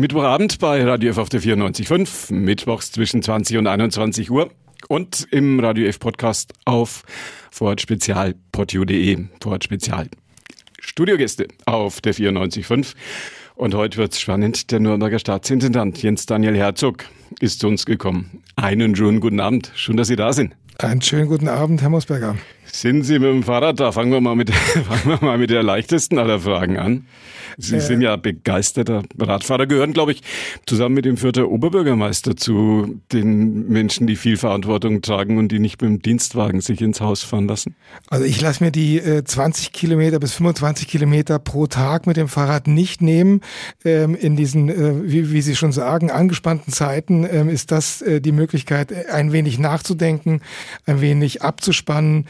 Mittwochabend bei Radio F auf der 94.5, mittwochs zwischen 20 und 21 Uhr und im Radio F Podcast auf vorortspezial.podio.de, Vorortspezial. Studiogäste auf der 94.5 und heute wird's spannend. Der Nürnberger Staatsintendant Jens Daniel Herzog ist zu uns gekommen. Einen schönen guten Abend. Schön, dass Sie da sind. Einen schönen guten Abend, Herr Mosberger. Sind Sie mit dem Fahrrad da? Fangen wir mal mit, fangen wir mal mit der leichtesten aller Fragen an. Sie äh, sind ja begeisterter Radfahrer, gehören, glaube ich, zusammen mit dem Fürther Oberbürgermeister zu den Menschen, die viel Verantwortung tragen und die nicht mit dem Dienstwagen sich ins Haus fahren lassen. Also ich lasse mir die äh, 20 Kilometer bis 25 Kilometer pro Tag mit dem Fahrrad nicht nehmen. Ähm, in diesen, äh, wie, wie, Sie schon sagen, angespannten Zeiten ähm, ist das äh, die Möglichkeit, ein wenig nachzudenken, ein wenig abzuspannen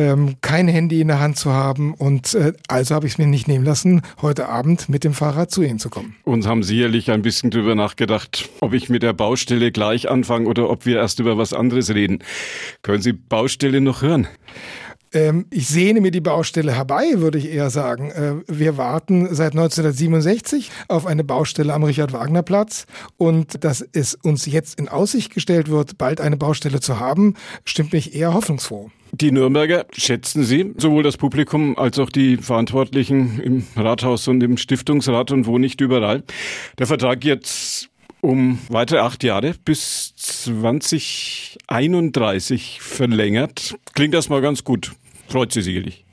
ähm, kein Handy in der Hand zu haben. Und äh, also habe ich es mir nicht nehmen lassen, heute Abend mit dem Fahrrad zu Ihnen zu kommen. Und haben sicherlich ein bisschen drüber nachgedacht, ob ich mit der Baustelle gleich anfange oder ob wir erst über was anderes reden. Können Sie Baustelle noch hören? Ähm, ich sehne mir die Baustelle herbei, würde ich eher sagen. Äh, wir warten seit 1967 auf eine Baustelle am Richard-Wagner-Platz und dass es uns jetzt in Aussicht gestellt wird, bald eine Baustelle zu haben, stimmt mich eher hoffnungsfroh. Die Nürnberger schätzen Sie, sowohl das Publikum als auch die Verantwortlichen im Rathaus und im Stiftungsrat und wo nicht überall. Der Vertrag jetzt um weitere acht Jahre bis 2031 verlängert. Klingt erstmal ganz gut. Freut Sie sicherlich.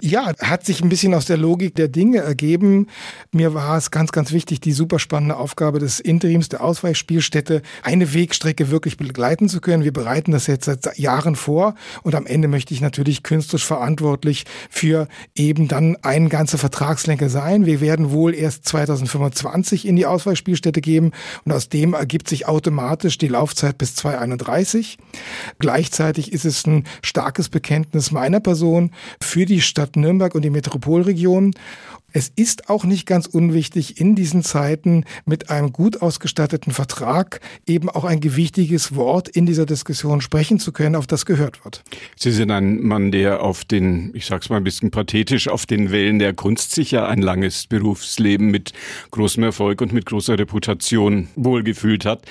Ja, hat sich ein bisschen aus der Logik der Dinge ergeben. Mir war es ganz, ganz wichtig, die super spannende Aufgabe des Interims der Ausweichspielstätte, eine Wegstrecke wirklich begleiten zu können. Wir bereiten das jetzt seit Jahren vor und am Ende möchte ich natürlich künstlerisch verantwortlich für eben dann eine ganze Vertragslänge sein. Wir werden wohl erst 2025 in die Ausweichspielstätte geben und aus dem ergibt sich automatisch die Laufzeit bis 2031. Gleichzeitig ist es ein starkes Bekenntnis meiner Person für die Stadt Stadt Nürnberg und die Metropolregion. Es ist auch nicht ganz unwichtig, in diesen Zeiten mit einem gut ausgestatteten Vertrag eben auch ein gewichtiges Wort in dieser Diskussion sprechen zu können, auf das gehört wird. Sie sind ein Mann, der auf den, ich sag's mal ein bisschen pathetisch, auf den Wellen der Kunst sicher ein langes Berufsleben mit großem Erfolg und mit großer Reputation wohlgefühlt hat.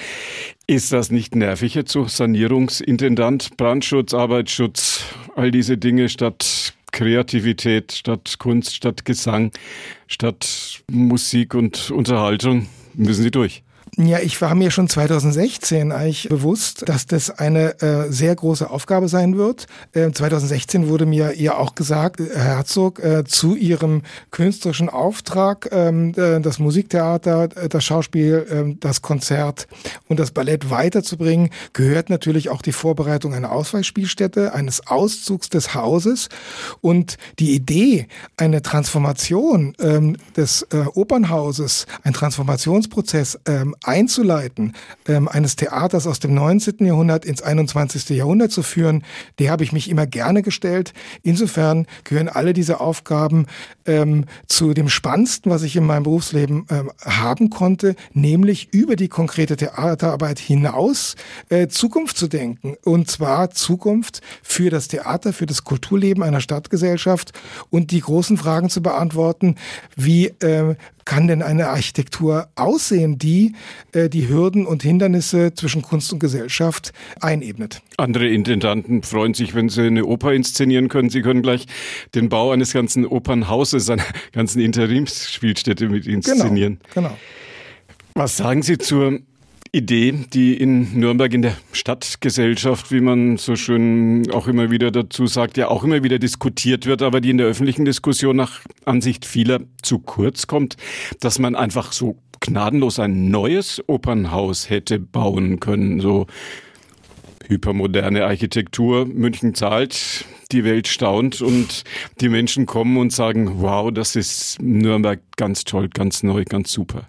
Ist das nicht nervig jetzt so? Sanierungsintendant, Brandschutz, Arbeitsschutz, all diese Dinge statt Kreativität statt Kunst, statt Gesang, statt Musik und Unterhaltung müssen sie durch. Ja, ich war mir schon 2016 eigentlich bewusst, dass das eine äh, sehr große Aufgabe sein wird. Äh, 2016 wurde mir ihr auch gesagt, Herr Herzog, äh, zu ihrem künstlerischen Auftrag, ähm, äh, das Musiktheater, äh, das Schauspiel, ähm, das Konzert und das Ballett weiterzubringen, gehört natürlich auch die Vorbereitung einer Ausweichspielstätte, eines Auszugs des Hauses und die Idee, eine Transformation ähm, des äh, Opernhauses, ein Transformationsprozess einzuleiten, ähm, eines Theaters aus dem 19. Jahrhundert ins 21. Jahrhundert zu führen, der habe ich mich immer gerne gestellt. Insofern gehören alle diese Aufgaben ähm, zu dem Spannendsten, was ich in meinem Berufsleben ähm, haben konnte, nämlich über die konkrete Theaterarbeit hinaus äh, Zukunft zu denken. Und zwar Zukunft für das Theater, für das Kulturleben einer Stadtgesellschaft und die großen Fragen zu beantworten, wie äh, kann denn eine Architektur aussehen, die äh, die Hürden und Hindernisse zwischen Kunst und Gesellschaft einebnet? Andere Intendanten freuen sich, wenn sie eine Oper inszenieren können. Sie können gleich den Bau eines ganzen Opernhauses, einer ganzen Interimsspielstätte mit inszenieren. Genau. genau. Was sagen Sie zur Idee, die in Nürnberg in der Stadtgesellschaft, wie man so schön auch immer wieder dazu sagt, ja auch immer wieder diskutiert wird, aber die in der öffentlichen Diskussion nach Ansicht vieler zu kurz kommt, dass man einfach so gnadenlos ein neues Opernhaus hätte bauen können, so hypermoderne Architektur. München zahlt, die Welt staunt und die Menschen kommen und sagen, wow, das ist Nürnberg ganz toll, ganz neu, ganz super.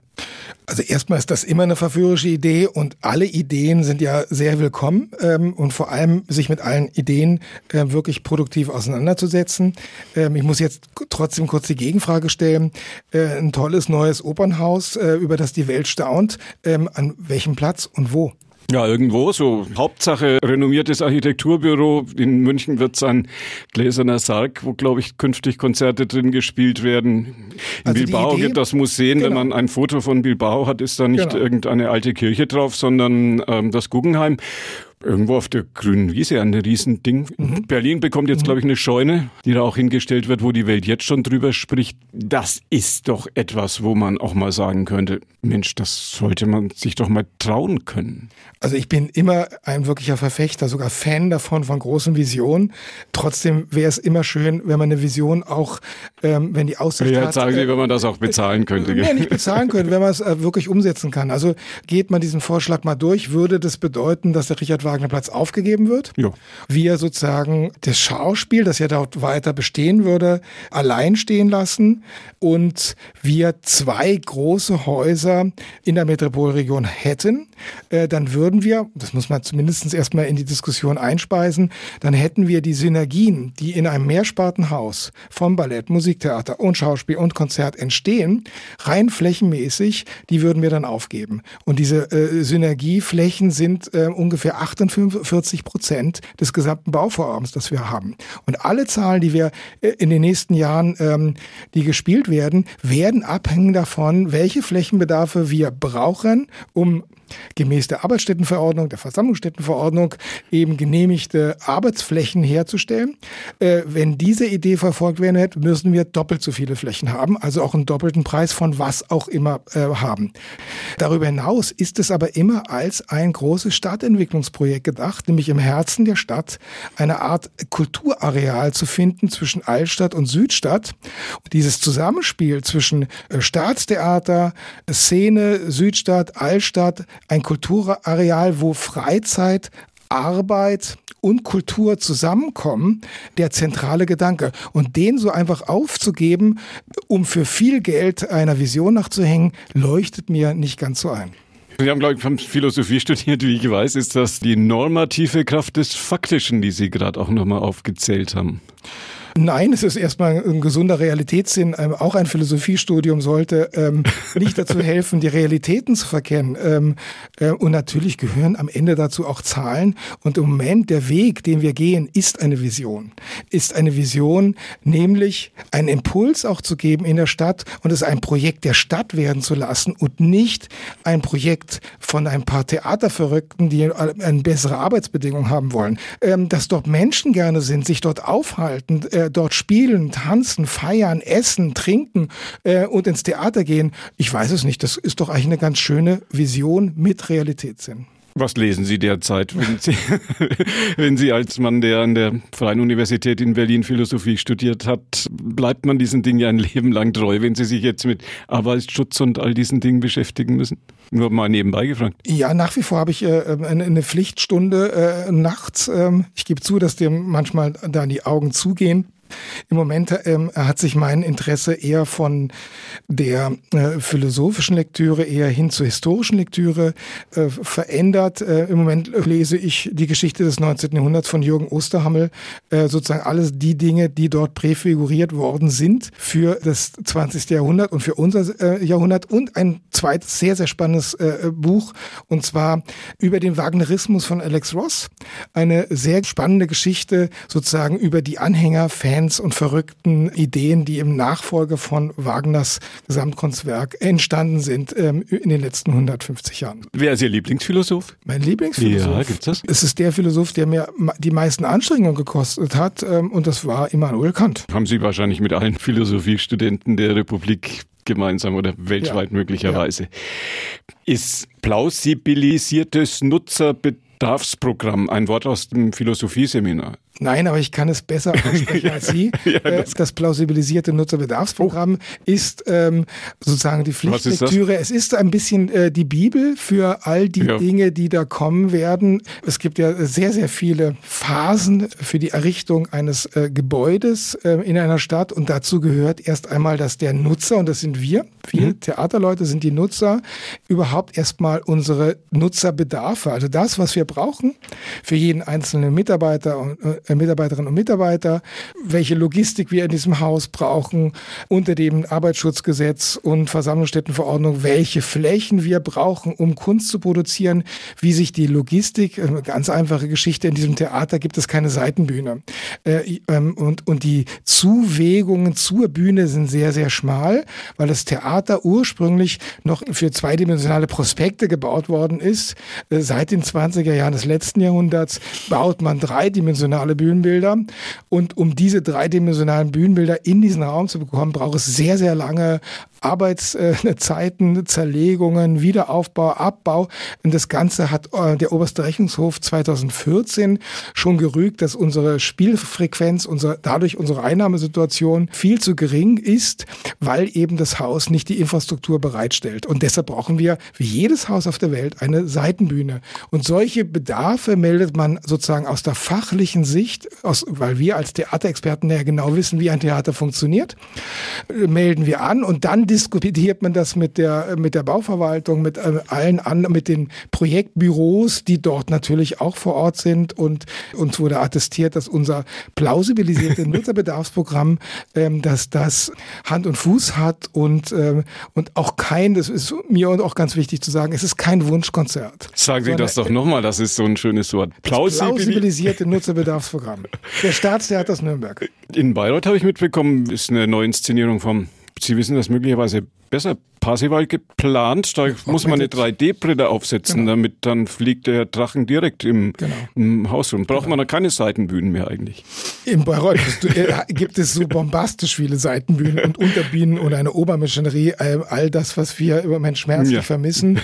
Also erstmal ist das immer eine verführerische Idee und alle Ideen sind ja sehr willkommen ähm, und vor allem sich mit allen Ideen äh, wirklich produktiv auseinanderzusetzen. Ähm, ich muss jetzt trotzdem kurz die Gegenfrage stellen. Äh, ein tolles neues Opernhaus, äh, über das die Welt staunt. Ähm, an welchem Platz und wo? Ja, irgendwo so. Hauptsache renommiertes Architekturbüro. In München wird es ein gläserner Sarg, wo, glaube ich, künftig Konzerte drin gespielt werden. In also Bilbao Idee, gibt das Museen. Genau. Wenn man ein Foto von Bilbao hat, ist da nicht genau. irgendeine alte Kirche drauf, sondern ähm, das Guggenheim. Irgendwo auf der grünen Wiese, ein Riesending. Mhm. Berlin bekommt jetzt, mhm. glaube ich, eine Scheune, die da auch hingestellt wird, wo die Welt jetzt schon drüber spricht. Das ist doch etwas, wo man auch mal sagen könnte, Mensch, das sollte man sich doch mal trauen können. Also ich bin immer ein wirklicher Verfechter, sogar Fan davon, von großen Visionen. Trotzdem wäre es immer schön, wenn man eine Vision auch, ähm, wenn die Aussicht ja, hat... sagen Sie, äh, wenn man das auch bezahlen könnte. Ja, nicht bezahlen könnte, wenn man es äh, wirklich umsetzen kann. Also geht man diesen Vorschlag mal durch, würde das bedeuten, dass der Richard Wagner-Platz aufgegeben wird? Ja. Wir sozusagen das Schauspiel, das ja dort weiter bestehen würde, allein stehen lassen und wir zwei große Häuser in der Metropolregion hätten, äh, dann würde würden wir, das muss man zumindest erstmal in die Diskussion einspeisen, dann hätten wir die Synergien, die in einem Mehrspartenhaus vom Ballett, Musiktheater und Schauspiel und Konzert entstehen, rein flächenmäßig, die würden wir dann aufgeben. Und diese äh, Synergieflächen sind äh, ungefähr 48 Prozent des gesamten Bauvorhabens, das wir haben. Und alle Zahlen, die wir äh, in den nächsten Jahren, ähm, die gespielt werden, werden abhängen davon, welche Flächenbedarfe wir brauchen, um gemäß der Arbeitsstättenverordnung, der Versammlungsstättenverordnung eben genehmigte Arbeitsflächen herzustellen. Äh, wenn diese Idee verfolgt werden hätte, müssen wir doppelt so viele Flächen haben, also auch einen doppelten Preis von was auch immer äh, haben. Darüber hinaus ist es aber immer als ein großes Stadtentwicklungsprojekt gedacht, nämlich im Herzen der Stadt eine Art Kulturareal zu finden zwischen Altstadt und Südstadt. Und dieses Zusammenspiel zwischen äh, Staatstheater, Szene, Südstadt, Altstadt, ein Kulturareal, wo Freizeit, Arbeit und Kultur zusammenkommen, der zentrale Gedanke. Und den so einfach aufzugeben, um für viel Geld einer Vision nachzuhängen, leuchtet mir nicht ganz so ein. Sie haben, glaube ich, Philosophie studiert, wie ich weiß. Ist das die normative Kraft des Faktischen, die Sie gerade auch nochmal aufgezählt haben? Nein, es ist erstmal ein gesunder Realitätssinn. Ähm, auch ein Philosophiestudium sollte ähm, nicht dazu helfen, die Realitäten zu verkennen. Ähm, äh, und natürlich gehören am Ende dazu auch Zahlen. Und im Moment der Weg, den wir gehen, ist eine Vision. Ist eine Vision, nämlich einen Impuls auch zu geben in der Stadt und es ein Projekt der Stadt werden zu lassen und nicht ein Projekt von ein paar Theaterverrückten, die eine bessere Arbeitsbedingung haben wollen. Ähm, dass dort Menschen gerne sind, sich dort aufhalten, äh, dort spielen, tanzen, feiern, essen, trinken äh, und ins Theater gehen. Ich weiß es nicht. Das ist doch eigentlich eine ganz schöne Vision mit Realitätssinn. Was lesen Sie derzeit, wenn Sie, wenn Sie als Mann, der an der Freien Universität in Berlin Philosophie studiert hat, bleibt man diesen Dingen ja ein Leben lang treu, wenn Sie sich jetzt mit Arbeitsschutz und all diesen Dingen beschäftigen müssen? Nur mal nebenbei gefragt. Ja, nach wie vor habe ich äh, eine, eine, Pflichtstunde äh, nachts. Ähm, ich gebe zu, dass dir manchmal da die Augen zugehen. Im Moment ähm, hat sich mein Interesse eher von der äh, philosophischen Lektüre eher hin zur historischen Lektüre äh, verändert. Äh, Im Moment lese ich die Geschichte des 19. Jahrhunderts von Jürgen Osterhammel, äh, sozusagen alles die Dinge, die dort präfiguriert worden sind für das 20. Jahrhundert und für unser äh, Jahrhundert und ein zweites sehr, sehr spannendes äh, Buch und zwar über den Wagnerismus von Alex Ross. Eine sehr spannende Geschichte sozusagen über die Anhänger, Fans Fans und verrückten Ideen, die im Nachfolge von Wagners Gesamtkunstwerk entstanden sind ähm, in den letzten 150 Jahren. Wer ist Ihr Lieblingsphilosoph? Mein Lieblingsphilosoph? Ja, gibt's das? Es ist der Philosoph, der mir die meisten Anstrengungen gekostet hat ähm, und das war Immanuel Kant. Haben Sie wahrscheinlich mit allen Philosophiestudenten der Republik gemeinsam oder weltweit ja. möglicherweise. Ja. Ist plausibilisiertes Nutzerbedarfsprogramm ein Wort aus dem Philosophieseminar? Nein, aber ich kann es besser aussprechen als Sie. ja, das, das, plausibilisierte Nutzerbedarfsprogramm oh. ist ähm, sozusagen die Pflichtlektüre. Ist es ist ein bisschen äh, die Bibel für all die ja. Dinge, die da kommen werden. Es gibt ja sehr, sehr viele Phasen für die Errichtung eines äh, Gebäudes äh, in einer Stadt und dazu gehört erst einmal, dass der Nutzer, und das sind wir, viele mhm. Theaterleute sind die Nutzer, überhaupt erstmal unsere Nutzerbedarfe, also das, was wir brauchen für jeden einzelnen Mitarbeiter und, äh, Mitarbeiterinnen und Mitarbeiter, welche Logistik wir in diesem Haus brauchen, unter dem Arbeitsschutzgesetz und Versammlungsstättenverordnung, welche Flächen wir brauchen, um Kunst zu produzieren, wie sich die Logistik, eine ganz einfache Geschichte, in diesem Theater gibt es keine Seitenbühne. Äh, ähm, und, die Zuwägungen zur Bühne sind sehr, sehr schmal, weil das Theater ursprünglich noch für zweidimensionale Prospekte gebaut worden ist. Äh, seit den 20er Jahren des letzten Jahrhunderts baut man dreidimensionale Bühnenbilder. Und um diese dreidimensionalen Bühnenbilder in diesen Raum zu bekommen, braucht es sehr, sehr lange Arbeitszeiten, Zerlegungen, Wiederaufbau, Abbau. Und das Ganze hat äh, der oberste Rechnungshof 2014 schon gerügt, dass unsere Spielfrequenz, unsere, dadurch unsere Einnahmesituation viel zu gering ist, weil eben das Haus nicht die Infrastruktur bereitstellt. Und deshalb brauchen wir, wie jedes Haus auf der Welt, eine Seitenbühne. Und solche Bedarfe meldet man sozusagen aus der fachlichen Sicht, aus, weil wir als Theaterexperten ja genau wissen, wie ein Theater funktioniert, äh, melden wir an und dann diskutiert man das mit der, mit der Bauverwaltung, mit äh, allen anderen, mit den Projektbüros, die dort natürlich auch vor Ort sind und uns wurde attestiert, dass unser plausibilisiertes Nutzerbedarfsprogramm, ähm, dass das Hand und Fuß hat und, ähm, und auch kein, das ist mir auch ganz wichtig zu sagen, es ist kein Wunschkonzert. Sagen Sie das doch nochmal, das ist so ein schönes Wort. plausibilisierte Nutzerbedarfsprogramm. Der Staatstheater Nürnberg. In Bayreuth habe ich mitbekommen, ist eine Neuinszenierung vom Sie wissen das möglicherweise besser. Parsival geplant, da muss man eine 3D-Brille aufsetzen, genau. damit dann fliegt der Drachen direkt im, genau. im Haus rum. Braucht genau. man da keine Seitenbühnen mehr eigentlich? In Bayreuth äh, gibt es so bombastisch viele Seitenbühnen und Unterbühnen und eine Obermaschinerie, äh, all das, was wir im Moment schmerzlich ja. vermissen.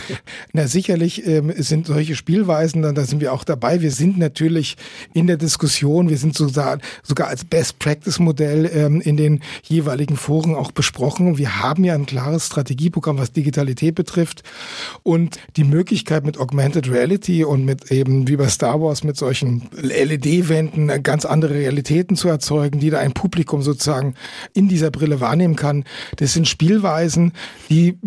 Na sicherlich ähm, sind solche Spielweisen, da sind wir auch dabei. Wir sind natürlich in der Diskussion, wir sind sogar, sogar als Best-Practice-Modell ähm, in den jeweiligen Foren auch besprochen. Wir haben ja ein klares Strategie Strategieprogramm, was Digitalität betrifft und die Möglichkeit mit Augmented Reality und mit eben wie bei Star Wars mit solchen LED-Wänden ganz andere Realitäten zu erzeugen, die da ein Publikum sozusagen in dieser Brille wahrnehmen kann. Das sind Spielweisen, die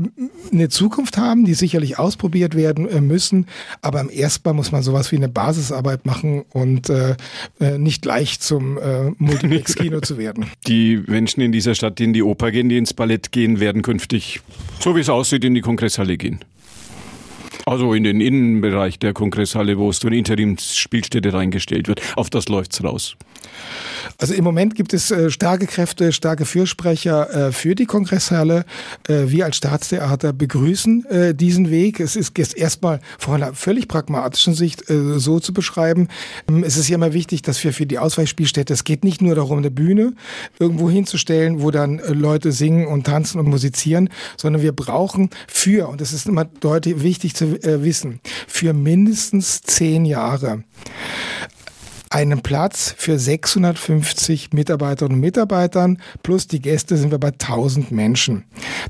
eine Zukunft haben, die sicherlich ausprobiert werden äh, müssen, aber im ersten Mal muss man sowas wie eine Basisarbeit machen und äh, äh nicht gleich zum äh, Multiplex-Kino zu werden. Die Menschen in dieser Stadt, die in die Oper gehen, die ins Ballett gehen, werden künftig so wie es aussieht, in die Kongresshalle gehen. Also in den Innenbereich der Kongresshalle, wo es eine Interimsspielstätte reingestellt wird. Auf das läuft's raus. Also im Moment gibt es äh, starke Kräfte, starke Fürsprecher äh, für die Kongresshalle. Äh, wir als Staatstheater begrüßen äh, diesen Weg. Es ist jetzt erstmal von einer völlig pragmatischen Sicht äh, so zu beschreiben. Ähm, es ist ja immer wichtig, dass wir für die Ausweichspielstätte, es geht nicht nur darum, eine Bühne irgendwo hinzustellen, wo dann äh, Leute singen und tanzen und musizieren, sondern wir brauchen für, und das ist immer deutlich wichtig zu wissen, für mindestens zehn Jahre einen Platz für 650 Mitarbeiterinnen und Mitarbeitern plus die Gäste sind wir bei 1000 Menschen.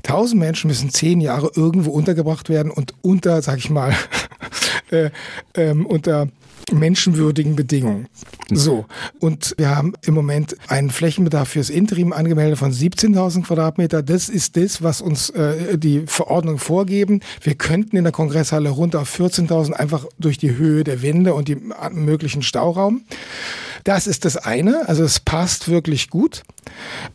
1000 Menschen müssen zehn Jahre irgendwo untergebracht werden und unter, sag ich mal, äh, ähm, unter menschenwürdigen Bedingungen. So. Und wir haben im Moment einen Flächenbedarf fürs Interim angemeldet von 17.000 Quadratmeter. Das ist das, was uns äh, die Verordnung vorgeben. Wir könnten in der Kongresshalle runter auf 14.000 einfach durch die Höhe der Wände und die möglichen Stauraum. Das ist das eine, also es passt wirklich gut.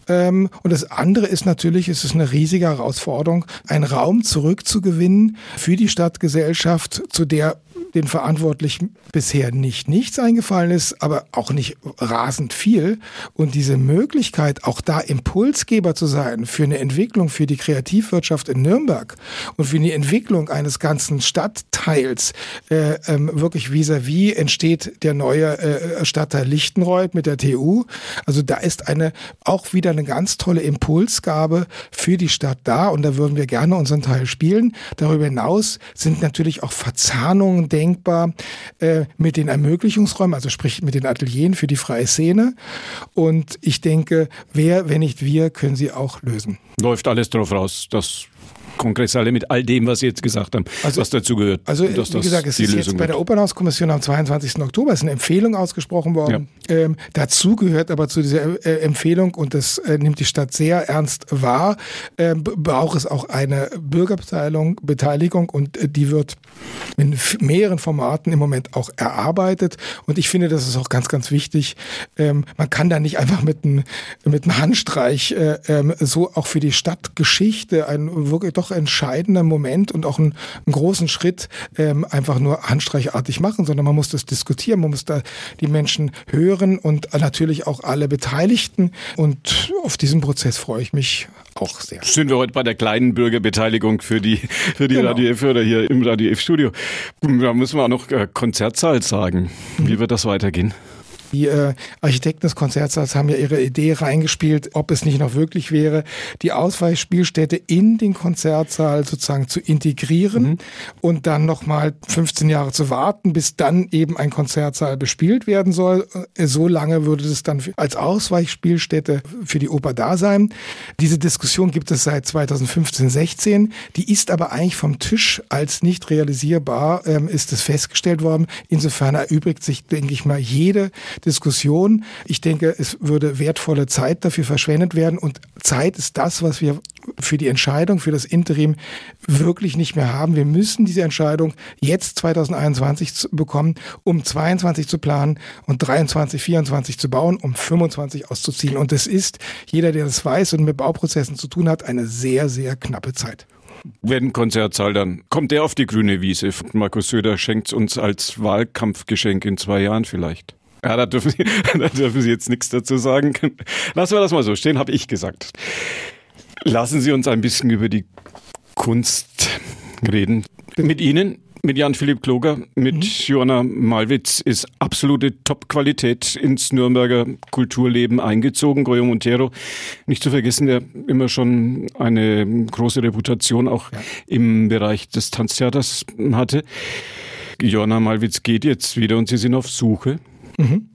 Ähm, und das andere ist natürlich, es ist eine riesige Herausforderung, einen Raum zurückzugewinnen für die Stadtgesellschaft, zu der den Verantwortlichen bisher nicht nichts eingefallen ist, aber auch nicht rasend viel. Und diese Möglichkeit, auch da Impulsgeber zu sein für eine Entwicklung für die Kreativwirtschaft in Nürnberg und für die Entwicklung eines ganzen Stadtteils, äh, ähm, wirklich vis-à-vis -vis entsteht der neue äh, Stadtteil Lichtenreuth mit der TU. Also da ist eine auch wieder eine ganz tolle Impulsgabe für die Stadt da und da würden wir gerne unseren Teil spielen. Darüber hinaus sind natürlich auch Verzahnungen, denkbar äh, mit den Ermöglichungsräumen, also sprich mit den Atelieren für die freie Szene. Und ich denke, wer, wenn nicht wir, können sie auch lösen. Läuft alles darauf raus, dass Kongresshalle mit all dem, was Sie jetzt gesagt haben, also, was dazu gehört. Also wie gesagt, es ist Lösung jetzt bei der Opernhauskommission am 22. Oktober ist eine Empfehlung ausgesprochen worden. Ja. Ähm, dazu gehört aber zu dieser äh, Empfehlung und das äh, nimmt die Stadt sehr ernst wahr, äh, braucht es auch eine Bürgerbeteiligung Beteiligung und äh, die wird in mehreren Formaten im Moment auch erarbeitet und ich finde, das ist auch ganz, ganz wichtig. Ähm, man kann da nicht einfach mit einem mit einem Handstreich äh, ähm, so auch für die Stadtgeschichte ein wirklich doch entscheidender Moment und auch einen, einen großen Schritt ähm, einfach nur handstreichartig machen, sondern man muss das diskutieren, man muss da die Menschen hören und natürlich auch alle Beteiligten. Und auf diesen Prozess freue ich mich auch sehr. Sind wir heute bei der kleinen Bürgerbeteiligung für die, für die genau. Radio F oder hier im Radio F Studio. Da müssen wir auch noch äh, Konzertsaal sagen. Wie wird das weitergehen? Die äh, Architekten des Konzertsaals haben ja ihre Idee reingespielt, ob es nicht noch wirklich wäre, die Ausweichspielstätte in den Konzertsaal sozusagen zu integrieren mhm. und dann nochmal 15 Jahre zu warten, bis dann eben ein Konzertsaal bespielt werden soll. Äh, so lange würde es dann als Ausweichspielstätte für die Oper da sein. Diese Diskussion gibt es seit 2015, 16. Die ist aber eigentlich vom Tisch als nicht realisierbar, ähm, ist es festgestellt worden. Insofern erübrigt sich, denke ich mal, jede Diskussion. Ich denke, es würde wertvolle Zeit dafür verschwendet werden und Zeit ist das, was wir für die Entscheidung, für das Interim wirklich nicht mehr haben. Wir müssen diese Entscheidung jetzt 2021 bekommen, um 22 zu planen und 23, 24 zu bauen, um 25 auszuziehen. Und es ist, jeder, der das weiß und mit Bauprozessen zu tun hat, eine sehr, sehr knappe Zeit. Wenn Konzertsaal, dann kommt der auf die grüne Wiese. Markus Söder schenkt uns als Wahlkampfgeschenk in zwei Jahren vielleicht. Ja, da dürfen, Sie, da dürfen Sie jetzt nichts dazu sagen. Lassen wir das mal so stehen, habe ich gesagt. Lassen Sie uns ein bisschen über die Kunst reden. Mit Ihnen, mit Jan-Philipp Kloger, mit mhm. Joanna Malwitz ist absolute Top-Qualität ins Nürnberger Kulturleben eingezogen. Goyo Montero, nicht zu vergessen, der immer schon eine große Reputation auch ja. im Bereich des Tanztheaters hatte. Joanna Malwitz geht jetzt wieder und Sie sind auf Suche. Mhm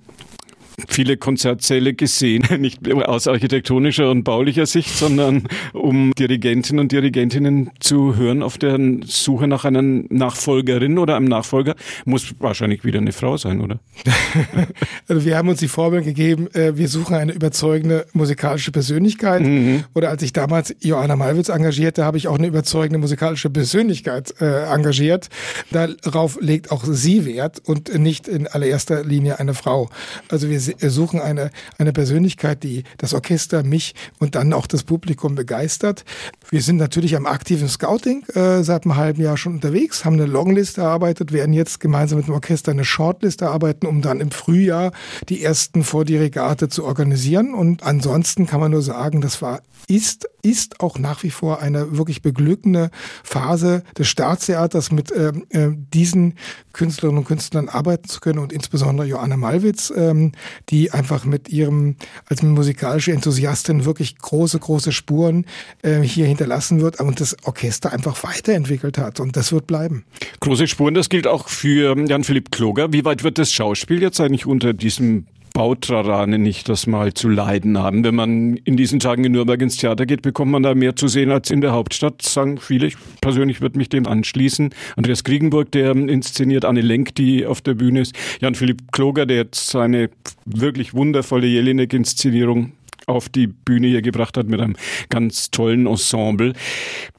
viele Konzertsäle gesehen, nicht aus architektonischer und baulicher Sicht, sondern um Dirigentinnen und Dirigentinnen zu hören auf der Suche nach einer Nachfolgerin oder einem Nachfolger. Muss wahrscheinlich wieder eine Frau sein, oder? also wir haben uns die Formel gegeben, äh, wir suchen eine überzeugende musikalische Persönlichkeit. Mhm. Oder als ich damals Johanna Malwitz engagierte, habe ich auch eine überzeugende musikalische Persönlichkeit äh, engagiert. Darauf legt auch sie Wert und nicht in allererster Linie eine Frau. Also wir suchen eine, eine Persönlichkeit, die das Orchester, mich und dann auch das Publikum begeistert. Wir sind natürlich am aktiven Scouting äh, seit einem halben Jahr schon unterwegs, haben eine Longliste erarbeitet, werden jetzt gemeinsam mit dem Orchester eine Shortliste erarbeiten, um dann im Frühjahr die ersten Vordirigate zu organisieren. Und ansonsten kann man nur sagen, das war, ist, ist auch nach wie vor eine wirklich beglückende Phase des Staatstheaters mit äh, äh, diesen Künstlerinnen und Künstlern arbeiten zu können und insbesondere Joanna Malwitz, ähm, die einfach mit ihrem als musikalische Enthusiastin wirklich große, große Spuren äh, hier hinterlassen wird und das Orchester einfach weiterentwickelt hat und das wird bleiben. Große Spuren, das gilt auch für Jan-Philipp Kloger. Wie weit wird das Schauspiel jetzt eigentlich unter diesem Bautrarane nicht das mal zu leiden haben. Wenn man in diesen Tagen in Nürnberg ins Theater geht, bekommt man da mehr zu sehen als in der Hauptstadt, sagen viele. Ich persönlich würde mich dem anschließen. Andreas Kriegenburg, der inszeniert, Anne Lenk, die auf der Bühne ist, Jan-Philipp Kloger, der jetzt seine wirklich wundervolle Jelinek-Inszenierung auf die Bühne hier gebracht hat mit einem ganz tollen Ensemble.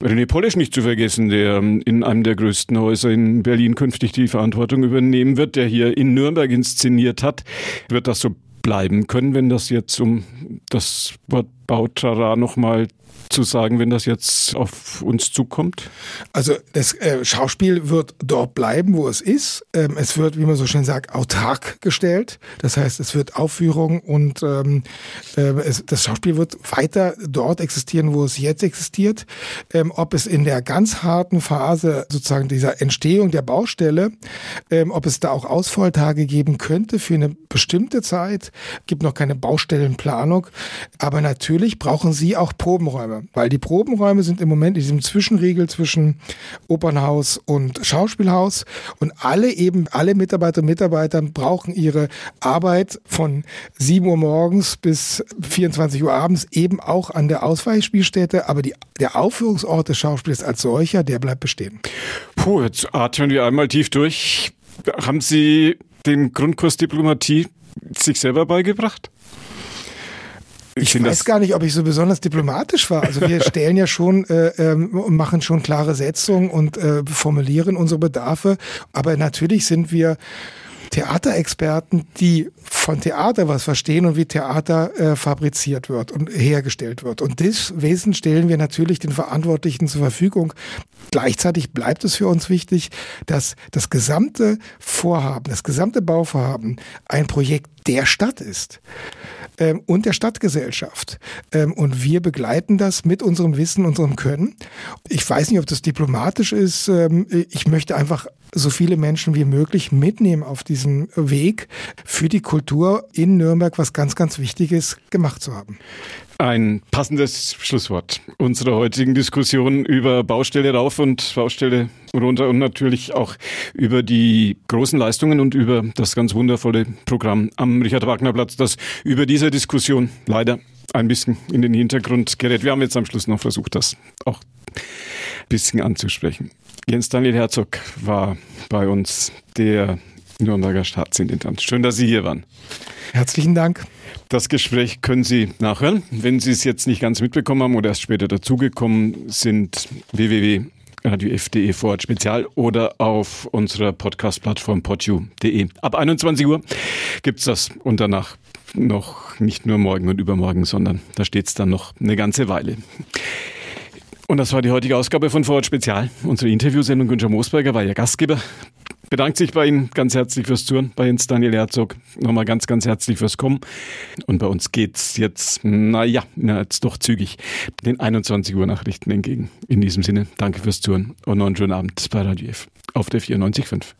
René Polisch nicht zu vergessen, der in einem der größten Häuser in Berlin künftig die Verantwortung übernehmen wird, der hier in Nürnberg inszeniert hat. Wird das so bleiben können, wenn das jetzt um das Wort Bautrara nochmal zu sagen, wenn das jetzt auf uns zukommt? Also das äh, Schauspiel wird dort bleiben, wo es ist. Ähm, es wird, wie man so schön sagt, autark gestellt. Das heißt, es wird Aufführung und ähm, äh, das Schauspiel wird weiter dort existieren, wo es jetzt existiert. Ähm, ob es in der ganz harten Phase sozusagen dieser Entstehung der Baustelle, ob es da auch Ausfalltage geben könnte für eine bestimmte Zeit, gibt noch keine Baustellenplanung. Aber natürlich brauchen Sie auch Probenräume. Weil die Probenräume sind im Moment in diesem Zwischenriegel zwischen Opernhaus und Schauspielhaus und alle eben, alle Mitarbeiter und Mitarbeiter brauchen ihre Arbeit von 7 Uhr morgens bis 24 Uhr abends eben auch an der Ausweichspielstätte, aber die, der Aufführungsort des Schauspiels als solcher, der bleibt bestehen. Puh, jetzt atmen wir einmal tief durch. Haben Sie den Grundkurs Diplomatie sich selber beigebracht? Ich, ich weiß gar nicht, ob ich so besonders diplomatisch war. Also wir stellen ja schon äh, ähm, und machen schon klare Setzungen und äh, formulieren unsere Bedarfe. Aber natürlich sind wir Theaterexperten, die von Theater was verstehen und wie Theater äh, fabriziert wird und hergestellt wird. Und das Wesen stellen wir natürlich den Verantwortlichen zur Verfügung. Gleichzeitig bleibt es für uns wichtig, dass das gesamte Vorhaben, das gesamte Bauvorhaben ein Projekt der Stadt ist ähm, und der Stadtgesellschaft. Ähm, und wir begleiten das mit unserem Wissen, unserem Können. Ich weiß nicht, ob das diplomatisch ist. Ähm, ich möchte einfach so viele Menschen wie möglich mitnehmen auf diesem Weg für die Kultur in Nürnberg, was ganz, ganz wichtig ist, gemacht zu haben. Ein passendes Schlusswort unserer heutigen Diskussion über Baustelle rauf und Baustelle runter und natürlich auch über die großen Leistungen und über das ganz wundervolle Programm am Richard-Wagner-Platz, das über diese Diskussion leider ein bisschen in den Hintergrund gerät. Wir haben jetzt am Schluss noch versucht, das auch ein bisschen anzusprechen. Jens Daniel Herzog war bei uns, der Nürnberger Staatsintendant. Schön, dass Sie hier waren. Herzlichen Dank. Das Gespräch können Sie nachhören. Wenn Sie es jetzt nicht ganz mitbekommen haben oder erst später dazugekommen sind, www.radiof.de Vorort Spezial oder auf unserer Podcast-Plattform podu.de. Ab 21 Uhr gibt's das und danach noch nicht nur morgen und übermorgen, sondern da steht's dann noch eine ganze Weile. Und das war die heutige Ausgabe von Vorort Spezial. Unsere Interviewsendung Günther Moosberger war Ihr Gastgeber bedankt sich bei Ihnen ganz herzlich fürs Touren, bei Jens Daniel Herzog. Nochmal ganz, ganz herzlich fürs Kommen. Und bei uns geht's jetzt, naja, na, jetzt doch zügig den 21 Uhr Nachrichten entgegen. In diesem Sinne, danke fürs Touren und noch einen schönen Abend bei Radio F auf der 94.5.